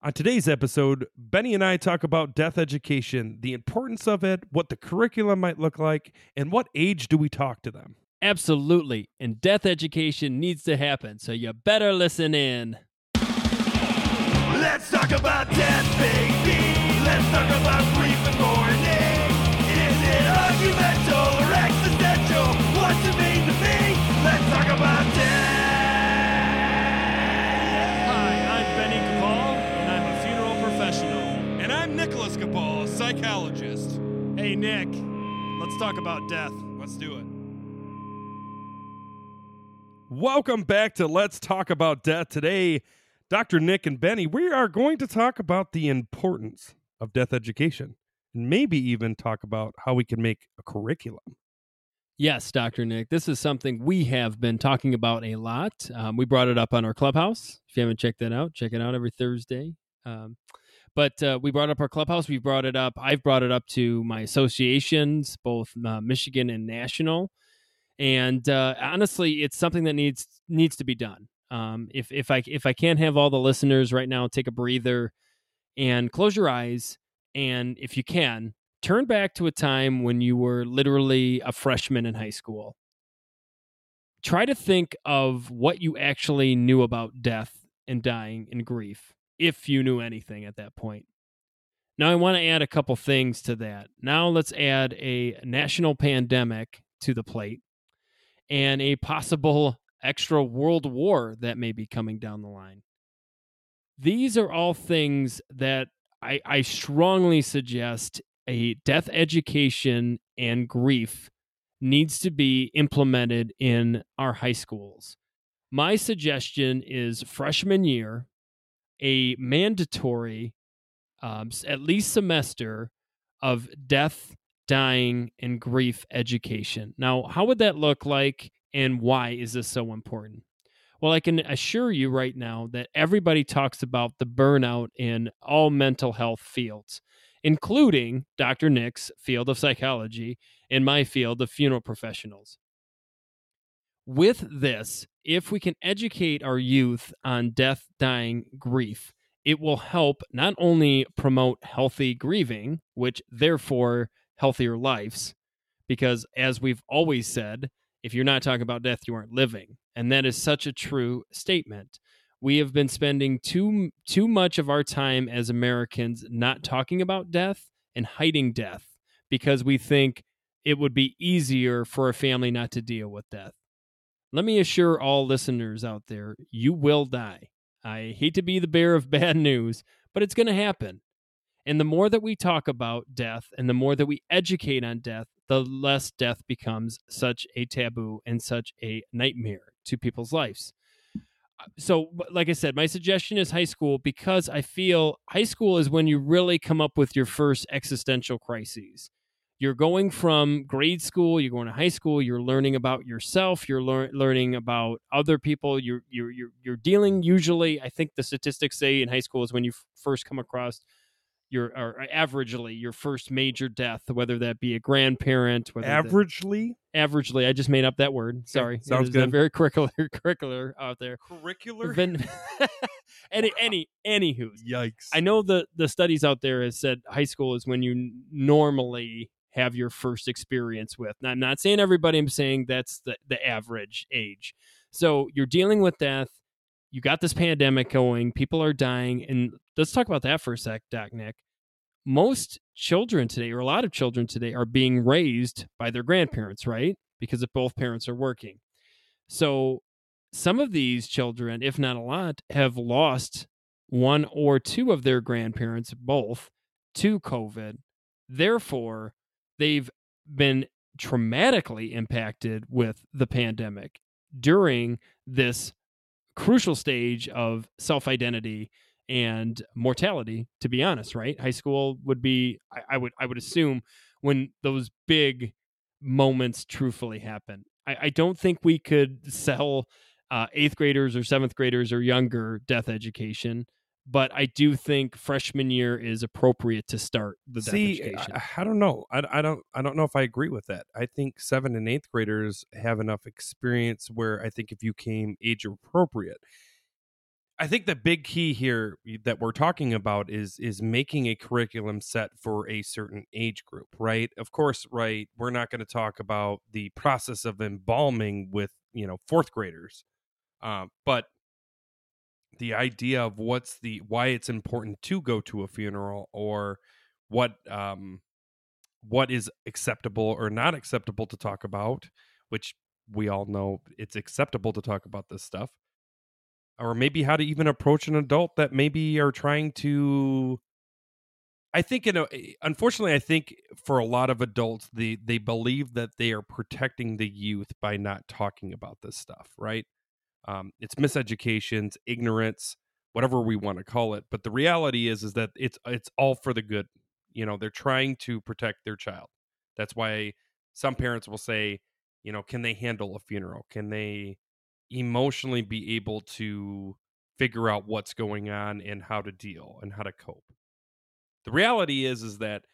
On today's episode, Benny and I talk about death education, the importance of it, what the curriculum might look like, and what age do we talk to them. Absolutely. And death education needs to happen, so you better listen in. Let's talk about death, baby. Let's talk about grief and mourning. Is it argumental or existential? What's it mean to me? Let's talk about death. Psychologist. Hey, Nick, let's talk about death. Let's do it. Welcome back to Let's Talk About Death. Today, Dr. Nick and Benny, we are going to talk about the importance of death education and maybe even talk about how we can make a curriculum. Yes, Dr. Nick, this is something we have been talking about a lot. Um, we brought it up on our clubhouse. If you haven't checked that out, check it out every Thursday. Um, but uh, we brought up our clubhouse. We brought it up. I've brought it up to my associations, both uh, Michigan and national. And uh, honestly, it's something that needs needs to be done. Um, if if I if I can't have all the listeners right now take a breather and close your eyes, and if you can, turn back to a time when you were literally a freshman in high school. Try to think of what you actually knew about death and dying and grief, if you knew anything at that point. Now, I want to add a couple things to that. Now, let's add a national pandemic to the plate and a possible extra world war that may be coming down the line. These are all things that I, I strongly suggest a death education and grief needs to be implemented in our high schools. My suggestion is freshman year, a mandatory, um, at least semester of death, dying, and grief education. Now, how would that look like, and why is this so important? Well, I can assure you right now that everybody talks about the burnout in all mental health fields, including Dr. Nick's field of psychology and my field of funeral professionals. With this, if we can educate our youth on death, dying, grief, it will help not only promote healthy grieving, which therefore healthier lives, because as we've always said, if you're not talking about death, you aren't living. And that is such a true statement. We have been spending too too much of our time as Americans not talking about death and hiding death because we think it would be easier for a family not to deal with death. Let me assure all listeners out there, you will die. I hate to be the bearer of bad news, but it's going to happen. And the more that we talk about death and the more that we educate on death, the less death becomes such a taboo and such a nightmare to people's lives. Uh, so, like I said, my suggestion is high school because I feel high school is when you really come up with your first existential crises. You're going from grade school, you're going to high school, you're learning about yourself, you're lear- learning about other people, you're, you're, you're, you're dealing usually, I think the statistics say in high school is when you f- first come across your or averagely your first major death, whether that be a grandparent, whether that- Averagely, averagely. I just made up that word. Sorry, sounds good. Very curricular, curricular out there. curricular. Been, any, any, anywho, Yikes! I know the the studies out there has said high school is when you normally have your first experience with. Now, I'm not saying everybody. I'm saying that's the the average age. So you're dealing with death. You got this pandemic going. People are dying, and let's talk about that for a sec, Doc Nick. Most children today, or a lot of children today, are being raised by their grandparents, right? Because if both parents are working. So some of these children, if not a lot, have lost one or two of their grandparents, both, to COVID. Therefore, they've been traumatically impacted with the pandemic during this crucial stage of self identity and mortality to be honest right? High school would be I, I would i would assume when those big moments truthfully happen. I, I don't think we could sell uh, eighth graders or seventh graders or younger death education but i do think freshman year is appropriate to start the See, I, I don't know. I, I don't. I don't know if I agree with that. I think seventh and eighth graders have enough experience where I think if you came age appropriate, I think the big key here that we're talking about is is making a curriculum set for a certain age group, right? Of course, right. We're not going to talk about the process of embalming with you know fourth graders, um, but the idea of what's the why it's important to go to a funeral or what um what is acceptable or not acceptable to talk about, which we all know it's acceptable to talk about this stuff or maybe how to even approach an adult that maybe are trying to I think you know unfortunately I think for a lot of adults they they believe that they are protecting the youth by not talking about this stuff, right? Um, it's miseducation, ignorance, whatever we want to call it. But the reality is is that it's it's all for the good. You know, they're trying to protect their child. That's why some parents will say, you know, can they handle a funeral? Can they emotionally be able to figure out what's going on and how to deal and how to cope. The reality is is that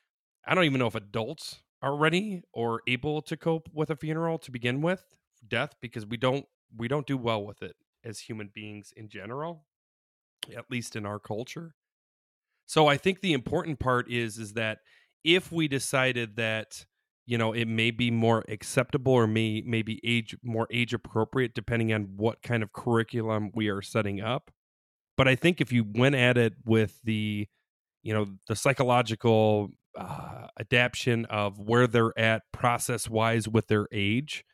I don't even know if adults are ready or able to cope with a funeral to begin with, death because we don't we don't do well with it as human beings in general, at least in our culture. So I think the important part is is that if we decided that you know it may be more acceptable or may maybe age more age appropriate depending on what kind of curriculum we are setting up but i think if you went at it with the you know the psychological uh, adaptation of where they're at process wise with their age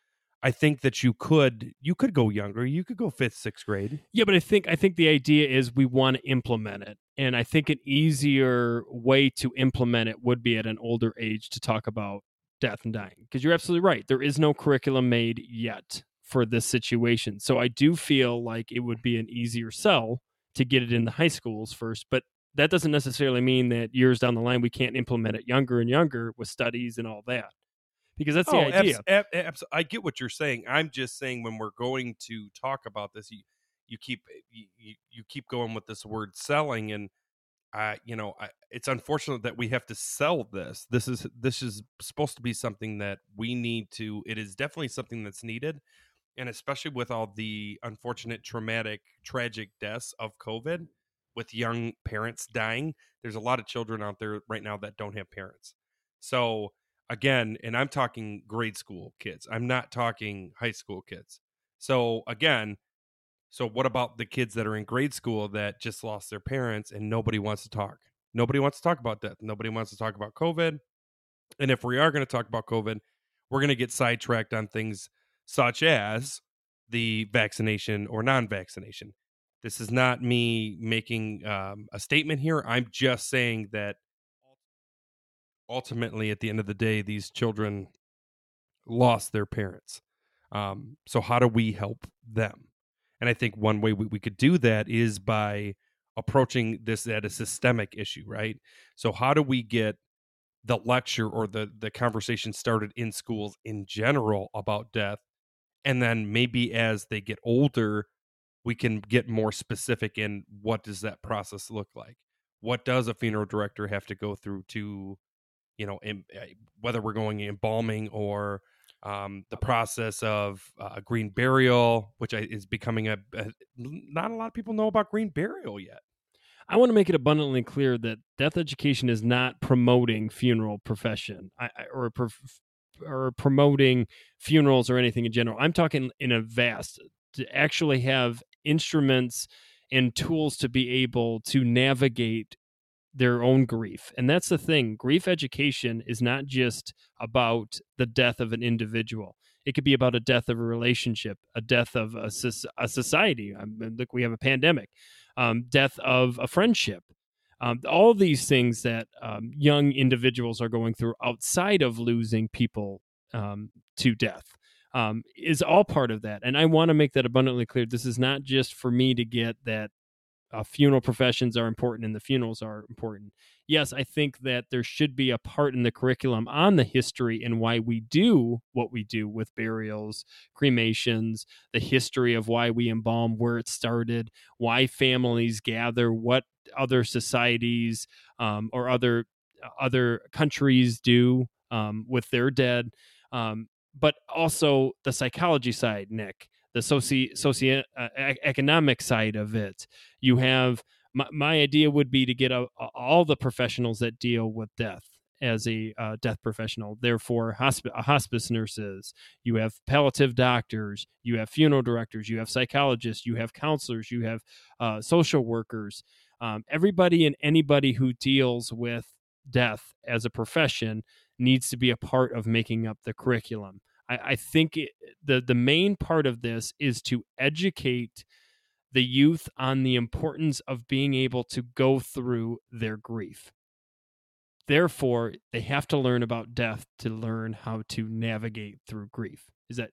i think that you could you could go younger you could go fifth sixth grade Yeah, but I think I think the idea is we want to implement it, and I think an easier way to implement it would be at an older age to talk about death and dying. Because you're absolutely right, there is no curriculum made yet for this situation. So I do feel like it would be an easier sell to get it in the high schools first, but that doesn't necessarily mean that years down the line we can't implement it younger and younger with studies and all that. Because that's the Oh, idea. abs- ab- abs- I get what you're saying. I'm just saying when we're going to talk about this, you you keep eh, you, you- you keep going with this word selling, and I you know I, it's unfortunate that we have to sell this. This is this is supposed to be something that we need to. It is definitely something that's needed, and especially with all the unfortunate, traumatic, tragic deaths of COVID, with young parents dying. There's a lot of children out there right now that don't have parents. So again, and I'm talking grade school kids. I'm not talking high school kids. So again, so what about the kids that are in grade school that just lost their parents and nobody wants to talk? Nobody wants to talk about death. Nobody wants to talk about COVID. And if we are going to talk about COVID, we're going to get sidetracked on things such as the vaccination or non-vaccination. This is not me making um, a statement here. I'm just saying that ultimately, at the end of the day, these children lost their parents. Um, so, how do we help them? And I think one way we, we could do that is by approaching this at a systemic issue, right? So, how do we get the lecture or the the conversation started in schools in general about death, and then maybe as they get older, we can get more specific in what does that process look like? What does a funeral director have to go through to, you know, em- eh, whether we're going embalming or um, the process of uh, green burial, which is becoming a, a not a lot of people know about green burial yet. I want to make it abundantly clear that death education is not promoting funeral profession I, I- or or promoting funerals or anything in general. I'm talking in a vast to actually have instruments and tools to be able to navigate their own grief. And that's the thing. Grief education is not just about the death of an individual. It could be about a death of a relationship, a death of a, a society. I mean, look, we have a pandemic, um, death of a friendship. Um, all these things that um, young individuals are going through outside of losing people um, to death um, is all part of that. And I want to make that abundantly clear. This is not just for me to get that uh, funeral professions are important and the funerals are important. Yes, I think that there should be a part in the curriculum on the history and why we do what we do with burials, cremations, the history of why we embalm, where it started, why families gather, what other societies um, or other other countries do um, with their dead, um, but also the psychology side, Nick the soci socio uh, economic side of it. You have my, my idea would be to get a, a- all the professionals that deal with death as a uh, death professional. Therefore, hospi- uh, hospice nurses, you have palliative doctors, you have funeral directors, you have psychologists, you have counselors, you have uh, social workers. Um, everybody and anybody who deals with death as a profession needs to be a part of making up the curriculum. I, I think it, the the main part of this is to educate the youth on the importance of being able to go through their grief. Therefore, they have to learn about death to learn how to navigate through grief. Is that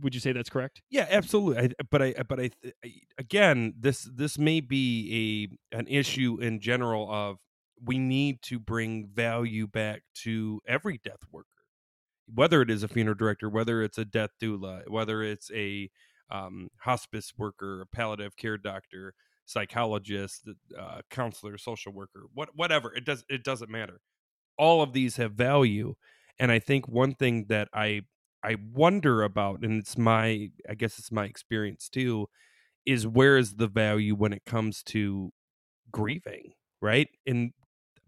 would you say that's correct? Yeah, absolutely. I, but I, but I, I, again, this this may be a an issue in general of we need to bring value back to every death worker, whether it is a funeral director, whether it's a death doula, whether it's a um, hospice worker, a palliative care doctor, psychologist, uh, counselor, social worker, what whatever. It does it doesn't matter. All of these have value, and I think one thing that I I wonder about, and it's my, I guess it's my experience too, is where is the value when it comes to grieving, right? And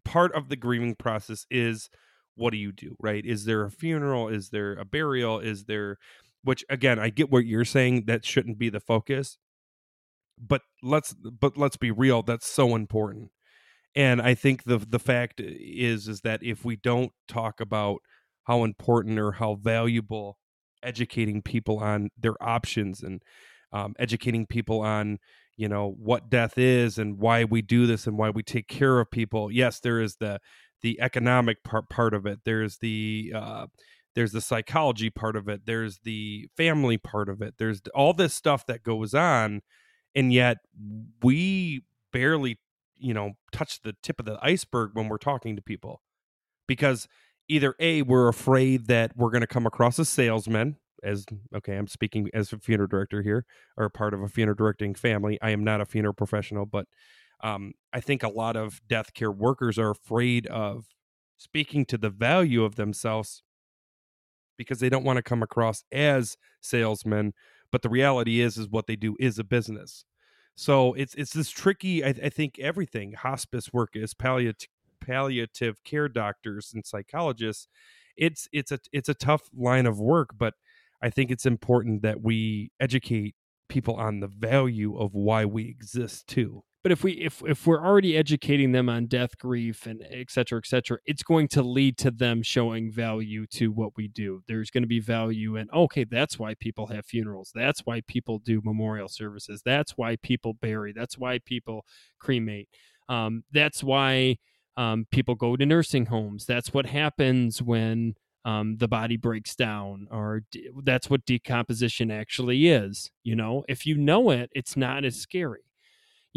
part of the grieving process is what do you do, right? Is there a funeral? Is there a burial? Is there, which again, I get what you're saying. That shouldn't be the focus, but let's, but let's be real. That's so important. And I think the the fact is is that if we don't talk about how important or how valuable educating people on their options and um, educating people on you know what death is and why we do this and why we take care of people yes there is the the economic part part of it there's the uh, there's the psychology part of it there's the family part of it there's all this stuff that goes on and yet we barely you know touch the tip of the iceberg when we're talking to people because either a we're afraid that we're going to come across as salesmen as okay i'm speaking as a funeral director here or part of a funeral directing family i am not a funeral professional but um, i think a lot of death care workers are afraid of speaking to the value of themselves because they don't want to come across as salesmen but the reality is is what they do is a business. So it's it's this tricky i, I think everything hospice work is palliative palliative care doctors and psychologists it's it's a it's a tough line of work but i think it's important that we educate people on the value of why we exist too But if we if if we're already educating them on death, grief, and et cetera, et cetera, it's going to lead to them showing value to what we do. There's going to be value in okay, that's why people have funerals. That's why people do memorial services. That's why people bury. That's why people cremate. Um, that's why um, people go to nursing homes. That's what happens when um, the body breaks down, or de- that's what decomposition actually is. You know, if you know it, it's not as scary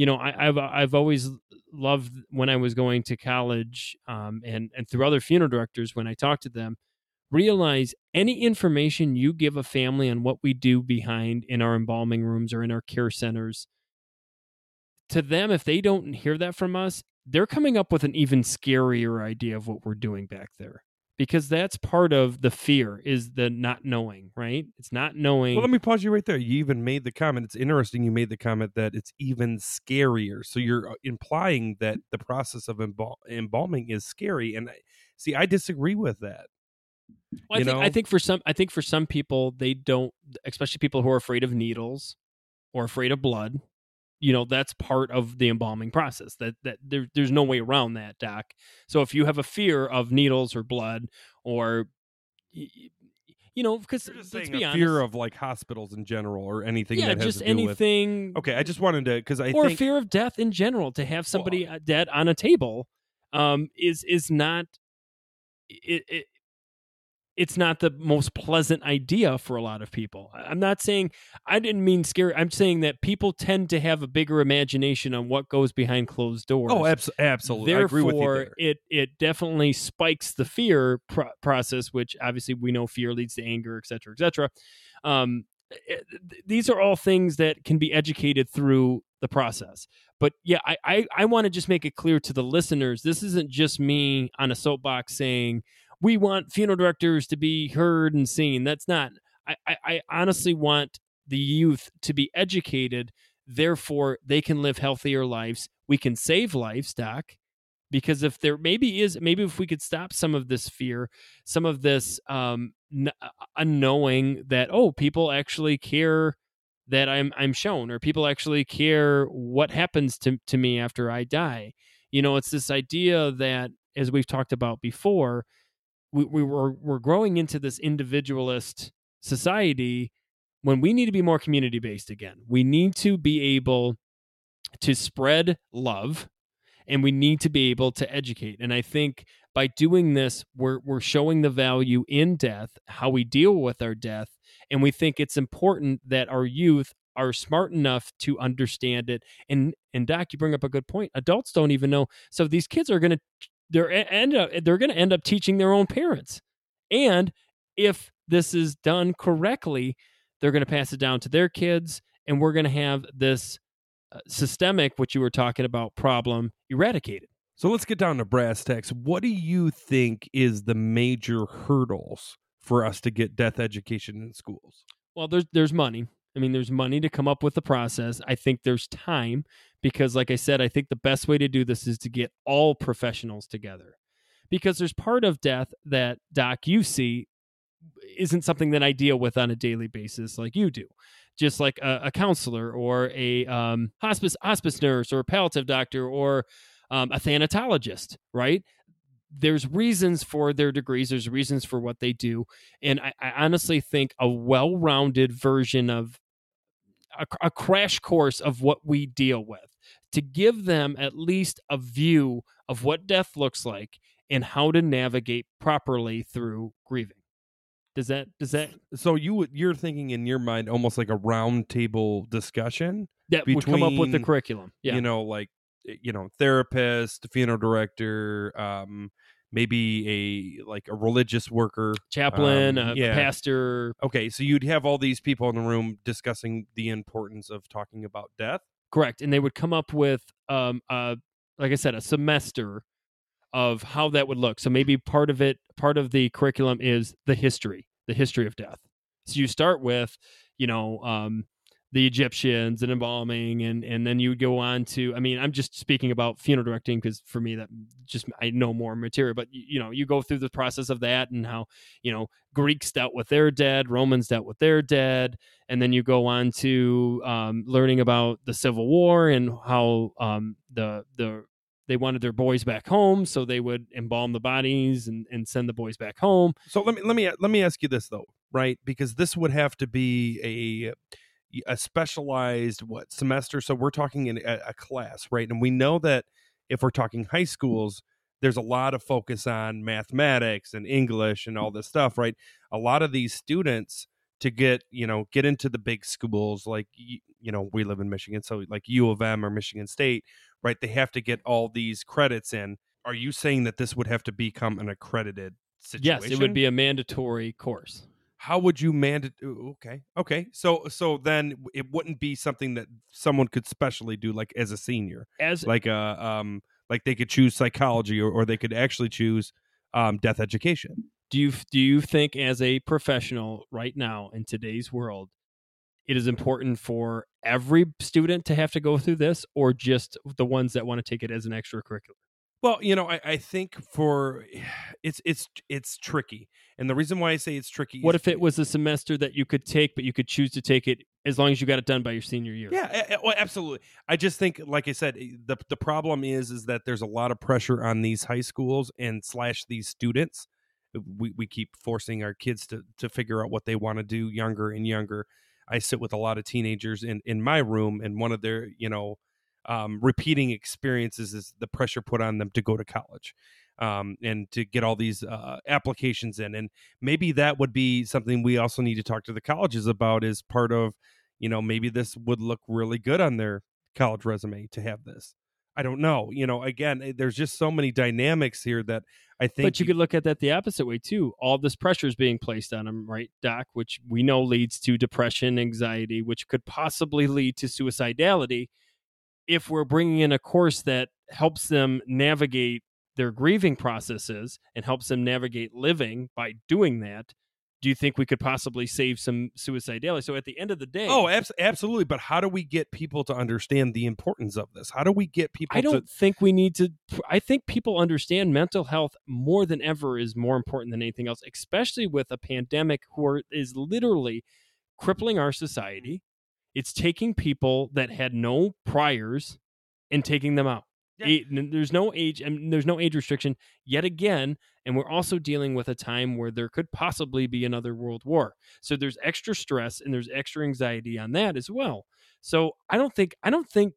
you know, I, I've I've always loved when I was going to college, um, and and through other funeral directors when I talk to them, realize any information you give a family on what we do behind in our embalming rooms or in our care centers, to them, if they don't hear that from us, they're coming up with an even scarier idea of what we're doing back there. Because that's part of the fear is the not knowing, right? It's not knowing. Well, let me pause you right there. You even made the comment. It's interesting you made the comment that it's even scarier. So you're uh, implying that the process of embal- embalming is scary. And I, see, I disagree with that. Well, I you think I think for some I think for some people they don't especially people who are afraid of needles or afraid of blood. You know, that's part of the embalming process. That that there, there's no way around that, doc. So if you have a fear of needles or blood or you know, because let's be honest, fear of like hospitals in general or anything yeah, just do with. anything Okay, I just wanted to because I or think fear of death in general to have somebody uh dead on a table um is is not it, it it's not the most pleasant idea for a lot of people. I'm not saying I didn't mean scary. I'm saying that people tend to have a bigger imagination on what goes behind closed doors. oh, abs- absolutely. I Therefore, agree with you there. it it definitely spikes the fear pro- process, which obviously we know fear leads to anger, et cetera, et cetera. Um, it- these are all things that can be educated through the process. But yeah, I I, I want to just make it clear to the listeners: this isn't just me on a soapbox saying we want funeral directors to be heard and seen. That's not. I, I, I honestly want the youth to be educated therefore they can live healthier lives we can save lives doc because if there maybe is maybe if we could stop some of this fear some of this um n- unknowing that oh people actually care that i'm i'm shown or people actually care what happens to to me after i die you know it's this idea that as we've talked about before we, we were we're growing into this individualist society when we need to be more community based again. We need to be able to spread love and we need to be able to educate. And i think by doing this we're we're showing the value in death how we deal with our death and we think it's important that our youth are smart enough to understand it. And and doc you bring up a good point. Adults don't even know. So these kids are going to they're end up they're going to end up teaching their own parents and if this is done correctly they're going to pass it down to their kids and we're going to have this uh, systemic what you were talking about problem eradicated So let's get down to brass tacks. What do you think is the major hurdles for us to get death education in schools? Well, there's there's money. I mean, there's money to come up with the process. I think there's time because, like I said, I think the best way to do this is to get all professionals together. Because there's part of death that Doc you see isn't something that I deal with on a daily basis like you do. Just like a, a counselor or a um, hospice hospice nurse or a palliative doctor or um, a thanatologist, right? There's reasons for their degrees. There's reasons for what they do, and I, I honestly think a well-rounded version of a, a crash course of what we deal with to give them at least a view of what death looks like and how to navigate properly through grieving. Does that does that So you would- you're thinking in your mind almost like a round table discussion, that would come up with the curriculum? Yeah, you know, like eh, you know, therapist, funeral director, um, maybe a like a religious worker. chaplain, um, a, a yeah. pastor. Okay, so you'd have all these people in the room discussing the importance of talking about death. Correct, and they would come up with um uh like I said a semester of how that would look. So maybe part of it, part of the curriculum is the history, the history of death. So you start with, you know, um, the Egyptians and embalming, and and then you would go on to. I mean, I'm just speaking about funeral directing because for me that just I know more material. But you, know, you go through the process of that and how you know Greeks dealt with their dead, Romans dealt with their dead, and then you go on to um, learning about the Civil War and how um, the the they wanted their boys back home, so they would embalm the bodies and, and send the boys back home. So let me let me let me ask you this though, right? Because this would have to be a a specialized what semester? So we're talking in a, a class, right? And we know that if we're talking high schools, there's a lot of focus on mathematics and English and all this stuff, right? A lot of these students to get you know get into the big schools like you know we live in Michigan, so like U of M or Michigan State, right? They have to get all these credits in. Are you saying that this would have to become an accredited situation? Yes, it would be a mandatory course. How would you mandate okay okay so so then it wouldn't be something that someone could specially do like as a senior As like a um like they could choose psychology or, or they could actually choose um death education. Do you do you think as a professional right now in today's world it is important for every student to have to go through this or just the ones that want to take it as an extracurricular well you know i, I think for it's it's it's tricky and the reason why i say it's tricky what if it was a semester that you could take but you could choose to take it as long as you got it done by your senior year Yeah, a- a- well, absolutely. I just think, like I said, eh, the the problem is is that there's a lot of pressure on these high schools and slash these students. Eh, we we keep forcing our kids to to figure out what they want to do younger and younger. I sit with a lot of teenagers in in my room, and one of their you know um, repeating experiences is the pressure put on them to go to college. Um, and to get all these uh, applications in, and maybe that would be something we also need to talk to the colleges about as part of you know maybe this would look really good on their college resume to have this i don't know you know again eh, there's just so many dynamics here that i think but you could look at that the opposite way too. All this pressure is being placed on them, right, Doc? Which we know leads to depression, anxiety, which could possibly lead to suicidality. If we're bringing in a course that helps them navigate their grieving processes and helps them navigate living by doing that, do you think we could possibly save some suicidality? So at the end of the day, Oh, abs- absolutely. But how do we get people to understand the importance of this? How do we get people I don't to think we need to. I think people understand mental health more than ever is more important than anything else, especially with a pandemic who are, is literally crippling our society. It's taking people that had no priors and taking them out. Yeah. There's no age and there's no age restriction yet again, and we're also dealing with a time where there could possibly be another world war. So there's extra stress and there's extra anxiety on that as well. So I don't think I don't think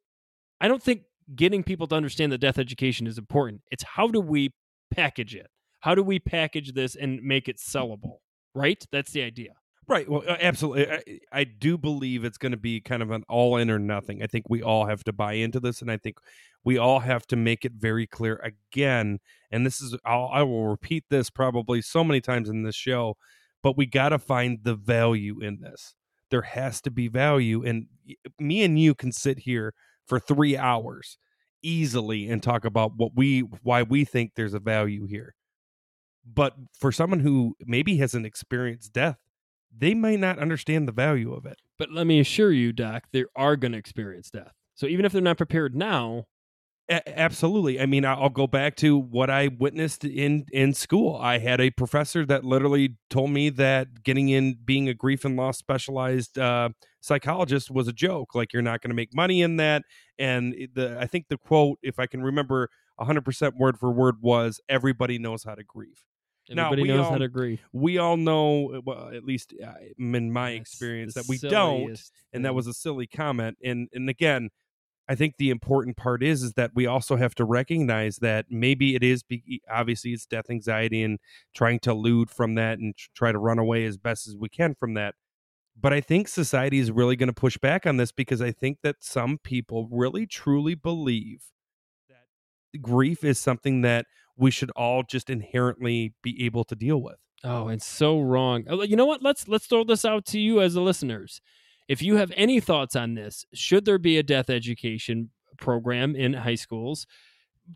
I don't think getting people to understand that death education is important. It's how do we package it? How do we package this and make it sellable? Right? That's the idea. Right. Well, uh, absolutely. I, I do believe it's going to be kind of an all in or nothing. I think we all have to buy into this, and I think we all have to make it very clear again. And this is, I'll, I will repeat this probably so many times in this show, but we got to find the value in this. There has to be value. And me and you can sit here for three hours easily and talk about what we, why we think there's a value here. But for someone who maybe hasn't experienced death, they might not understand the value of it. But let me assure you, Doc, they are going to experience death. So even if they're not prepared now, A- absolutely. I mean, I'll go back to what I witnessed in in school. I had a professor that literally told me that getting in being a grief and loss specialized uh, psychologist was a joke. Like you're not going to make money in that. And the I think the quote, if I can remember 100% word for word, was "Everybody knows how to grieve." Now, everybody we knows all- how to agree. We all know, well, at least uh, in my That's experience, that we don't. silliest and that was a silly comment and and again i think the important part is is that we also have to recognize that maybe it is be, obviously it's death anxiety and trying to elude from that and try to run away as best as we can from that but i think society is really going to push back on this because i think that some people really truly believe that grief is something that we should all just inherently be able to deal with Oh, it's so wrong. Oh, You know what? Let's let's throw this out to you as the listeners. If you have any thoughts on this, should there be a death education program in high schools?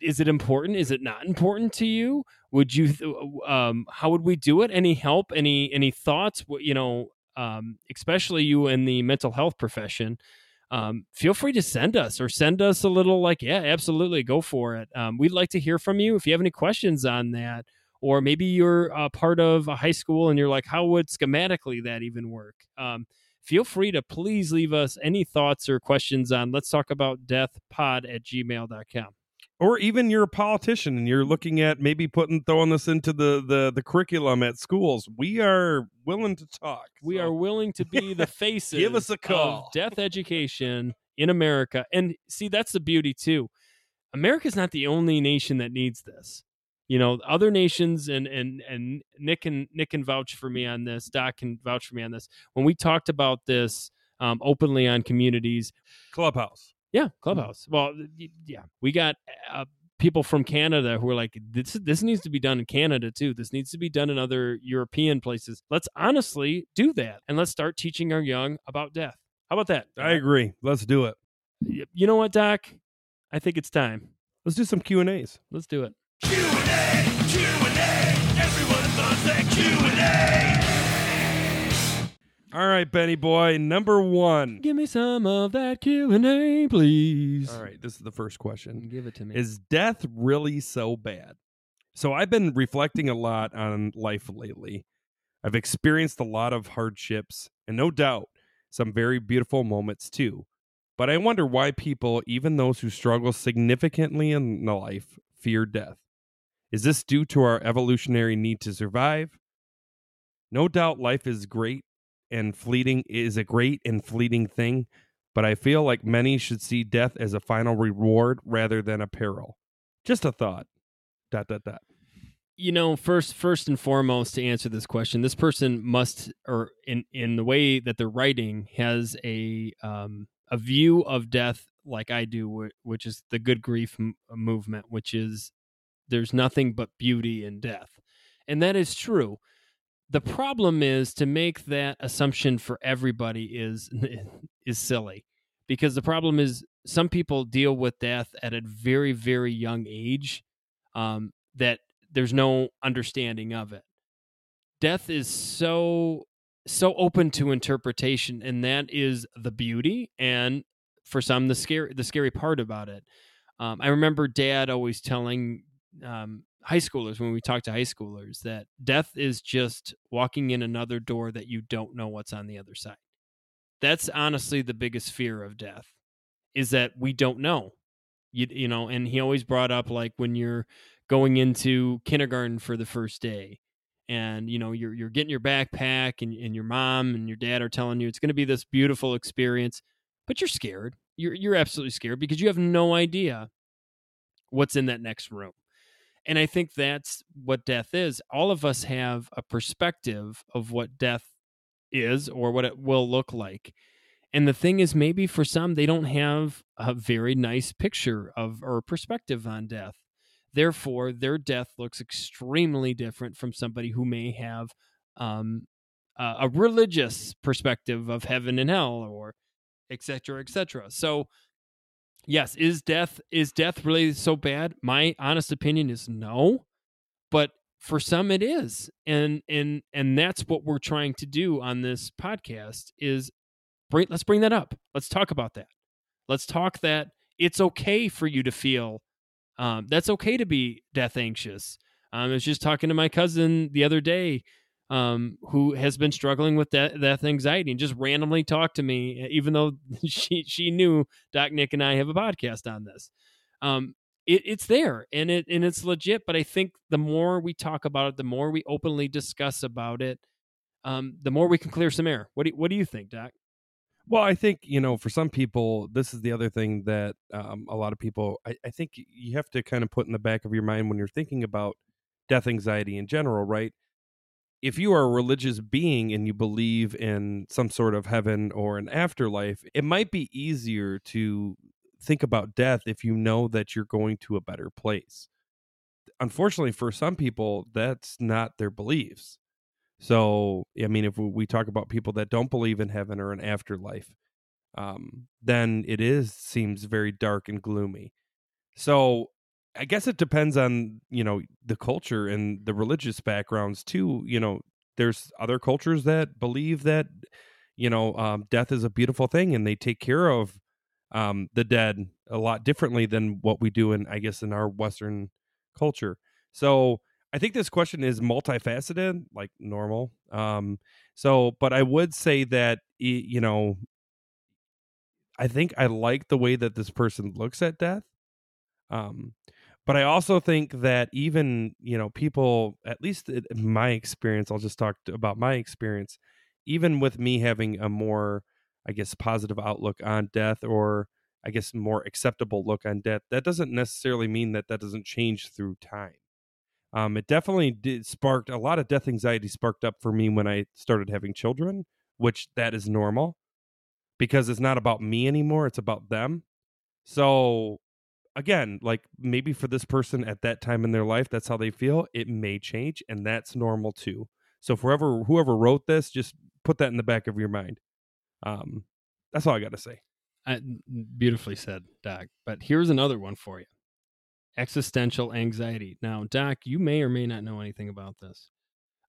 Is it important? Is it not important to you? Would you? Um, how would we do it? Any help? Any any thoughts? You know, um, especially you in the mental health profession. Um, feel free to send us or send us a little like, yeah, absolutely, go for it. Um, we'd like to hear from you. If you have any questions on that, or maybe you're a part of a high school and you're like, how would schematically that even work? Um, feel free to please leave us any thoughts or questions on let's talk about death pod at gmail.com. or even you're a politician and you're looking at maybe putting throwing this into the the the curriculum at schools we are willing to talk We So, are willing to be the faces Give us a call. of death education in America. And see, that's the beauty too. America's not the only nation that needs this. You know, other nations and and and Nick and Nick can vouch for me on this. Doc can vouch for me on this. When we talked about this um, openly on communities, clubhouse yeah, Clubhouse. Well, yeah, we got uh, people from Canada who are like, this this needs to be done in Canada too. This needs to be done in other European places. Let's honestly do that, and let's start teaching our young about death. How about that? i agree let's do it You know what, Doc? I think it's time. let's do some q and a's Let's do it. Q&A, Q&A, everyone loves that Q&A. All right benny boy number one. Give me some of that Q and A, please. all right this is the first question. Give it to me. is death really so bad? So i've been reflecting a lot on life lately. I've experienced a lot of hardships and no doubt some very beautiful moments too. But i wonder why people even those who struggle significantly in life fear death. Is this due to our evolutionary need to survive? No doubt life is great and fleeting is a great and fleeting thing but I feel like many should see death as a final reward rather than a peril. Just a thought. Dot dot dot. you know first first and foremost to answer this question this person must or in in the way that they're writing has a um a view of death like i do wh- which is the good grief m- movement which is there's nothing but beauty in death and that is true the problem is to make that assumption for everybody is is silly. Because the problem is some people deal with death at a very very young age um, that there's no understanding of it. Death is so so open to interpretation and that is the beauty and for some the scary the scary part about it. Um, i remember dad always telling um, high schoolers when we talk to high schoolers that death is just walking in another door that you don't know what's on the other side. That's honestly the biggest fear of death is that we don't know. You, you know and he always brought up like when you're going into kindergarten for the first day and you know you're you're getting your backpack and, and your mom and your dad are telling you it's going to be this beautiful experience but you're scared. You're you're absolutely scared because you have no idea what's in that next room and i think that's what death is. All of us have a perspective of what death is or what it will look like. And the thing is maybe for some they don't have a very nice picture of or perspective on death. Therefore, their death looks extremely different from somebody who may have um, uh, a religious perspective of heaven and hell, or et cetera, et cetera. So, yes, is death is death really so bad? My honest opinion is no, but for some it is, and and and that's what we're trying to do on this podcast is bring let's bring that up. Let's talk about that. Let's talk that it's okay for you to feel um, that's okay to be death anxious. Um, I was just talking to my cousin the other day um, who has been struggling with death, death anxiety and just randomly talked to me, even though she, she knew Doc Nick and I have a podcast on this. Um, it, it's there and it and it's legit. But I think the more we talk about it, the more we openly discuss about it, um, the more we can clear some air. What do what do you think, Doc? Well, I think you know, for some people, this is the other thing that um, a lot of people. I, I think you have to kind of put in the back of your mind when you're thinking about death anxiety in general, right? If you are a religious being and you believe in some sort of heaven or an afterlife, it might be easier to think about death if you know that you're going to a better place. Unfortunately, for some people, that's not their beliefs. So, I mean, if we talk about people that don't believe in heaven or an afterlife, um, then it is seems very dark and gloomy. So, I guess it depends on you know the culture and the religious backgrounds too. You know, there's other cultures that believe that you know um, death is a beautiful thing and they take care of um, the dead a lot differently than what we do in I guess in our Western culture. So I think this question is multifaceted, like normal. Um, so, but I would say that you know, I think I like the way that this person looks at death. Um, but I also think that even you know people, at least my experience, I'll just talk about my experience. Even with me having a more, I guess, positive outlook on death, or I guess more acceptable look on death, that doesn't necessarily mean that that doesn't change through time um, it definitely did sparked a lot of death anxiety sparked up for me when I started having children, which that is normal because it's not about me anymore; it's about them. So again, like maybe for this person at that time in their life, that's how they feel. It may change, and that's normal too. So forever, whoever wrote this, just put that in the back of your mind. Um, that's all I got to say. I, beautifully said, Doc. But here's another one for you existential anxiety. Now, Doc, you may or may not know anything about this.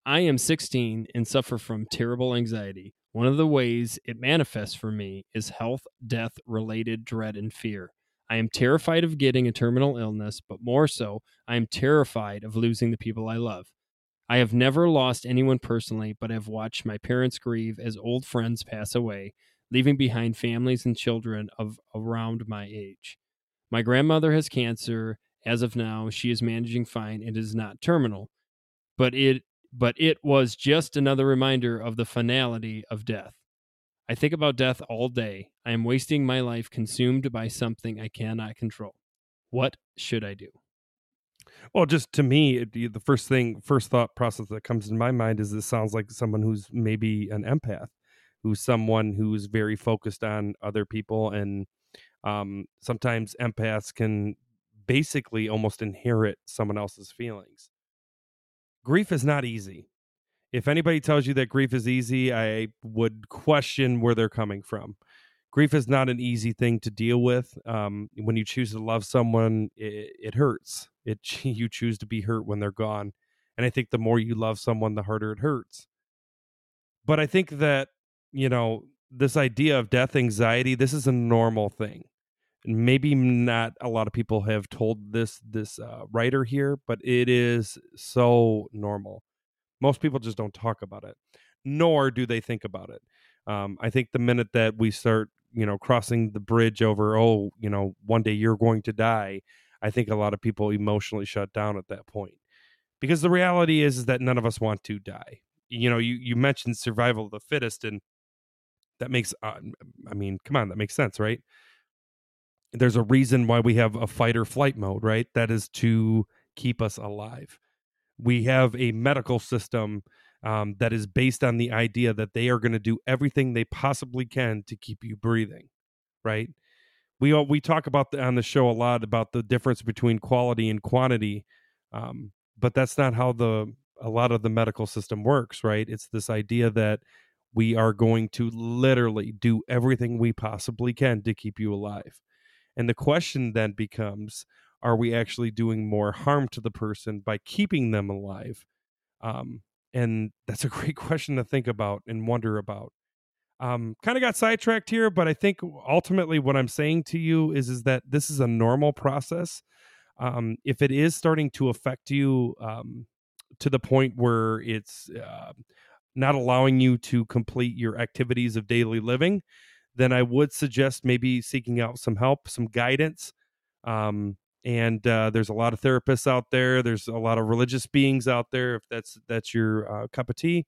I am 16 and suffer from terrible anxiety. One of the ways it manifests for me is health, death related dread and fear. I am terrified of getting a terminal illness, but more so, I am terrified of losing the people I love. I have never lost anyone personally, but have watched my parents grieve as old friends pass away, leaving behind families and children of around my age. My grandmother has cancer as of now, she is managing fine and is not terminal. But it but it was just another reminder of the finality of death. I think about death all day. I am wasting my life consumed by something I cannot control. What should I do? Well, just to me, the first thing, first thought process that comes in my mind is this sounds like someone who's maybe an empath, who's someone who's very focused on other people, and um, sometimes empaths can basically almost inherit someone else's feelings. Grief is not easy. If anybody tells you that grief is easy, I would question where they're coming from. Grief is not an easy thing to deal with. Um, when you choose to love someone, it, it hurts. It you choose to be hurt when they're gone, And I think the more you love someone, the harder it hurts. But I think that, you know, this idea of death anxiety, this is a normal thing. And maybe not a lot of people have told this this uh, writer here, but it is so normal. Most people just don't talk about it, nor do they think about it. Um, I think the minute that we start, you know, crossing the bridge over, oh, you know, one day you're going to die, I think a lot of people emotionally shut down at that point. Because the reality is, is that none of us want to die. You know, you you mentioned survival of the fittest, and that makes, uh, I mean, come on, that makes sense, right? There's a reason why we have a fight or flight mode, right? That is to keep us alive. We have a medical system um, that is based on the idea that they are going to do everything they possibly can to keep you breathing, right? We all, we talk about the, on the show a lot about the difference between quality and quantity, um, but that's not how the a lot of the medical system works, right? It's this idea that we are going to literally do everything we possibly can to keep you alive. And the question then becomes are we actually doing more harm to the person by keeping them alive? Um, and that's a great question to think about and wonder about. Um, kind of got sidetracked here, but I think ultimately what I'm saying to you is is that this is a normal process. Um, if it is starting to affect you um, to the point where it's uh, not allowing you to complete your activities of daily living, then I would suggest maybe seeking out some help, some guidance. Um, and uh, there's a lot of therapists out there. There's a lot of religious beings out there, if that's that's your uh, cup of tea.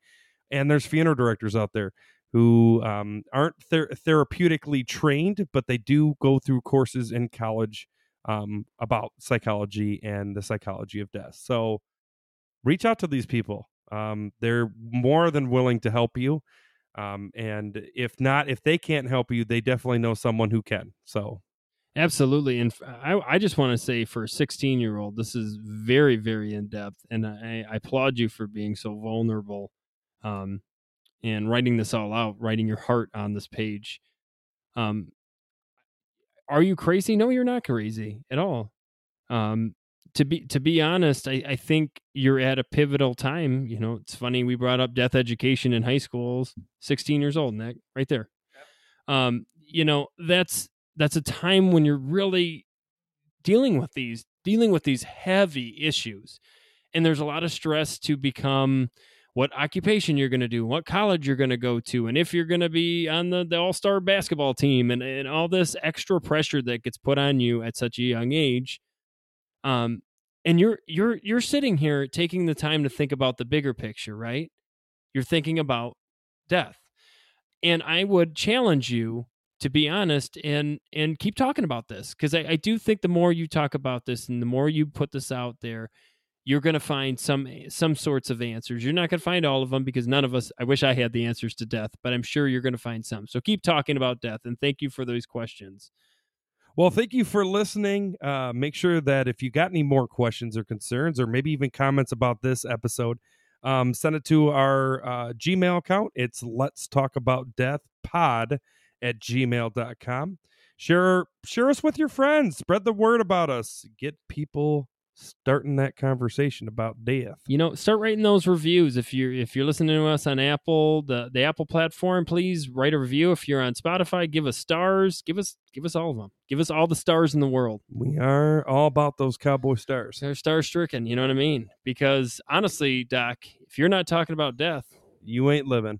And there's funeral directors out there who um, aren't ther- therapeutically trained, but they do go through courses in college um, about psychology and the psychology of death. So reach out to these people. Um, they're more than willing to help you. Um, and if not, if they can't help you, they definitely know someone who can. So Absolutely, and I just want to say for a 16 year old, this is very, very in depth, and I, I applaud you for being so vulnerable, um, and writing this all out, writing your heart on this page. Um, are you crazy? No, you're not crazy at all. Um, to be to be honest, I, I think you're at a pivotal time. You know, it's funny we brought up death education in high schools. 16 years old, Nick, right there. Um, you know, that's that's a time when you're really dealing with these dealing with these heavy issues and there's a lot of stress to become what occupation you're going to do what college you're going to go to and if you're going to be on the, the all-star basketball team and, and all this extra pressure that gets put on you at such a young age um and you're you're you're sitting here taking the time to think about the bigger picture right? You're thinking about death and i would challenge you to be honest and and keep talking about this because I, I do think the more you talk about this and the more you put this out there you're going to find some some sorts of answers you're not going to find all of them because none of us i wish i had the answers to death but i'm sure you're going to find some so keep talking about death and thank you for those questions Well, thank you for listening. Uh, make sure that if you got any more questions or concerns, or maybe even comments about this episode, um, send it to our uh, Gmail account. It's Let's Talk About Death Pod at gmail.com. Share, share us with your friends. Spread the word about us. Get people starting that conversation about death. you know start writing those reviews if you're if you're listening to us on apple the the apple platform please write a review if you're on spotify give us stars give us give us all of them give us all the stars in the world We are all about those cowboy stars. they're star stricken you know what i mean because honestly doc if you're not talking about death You ain't living.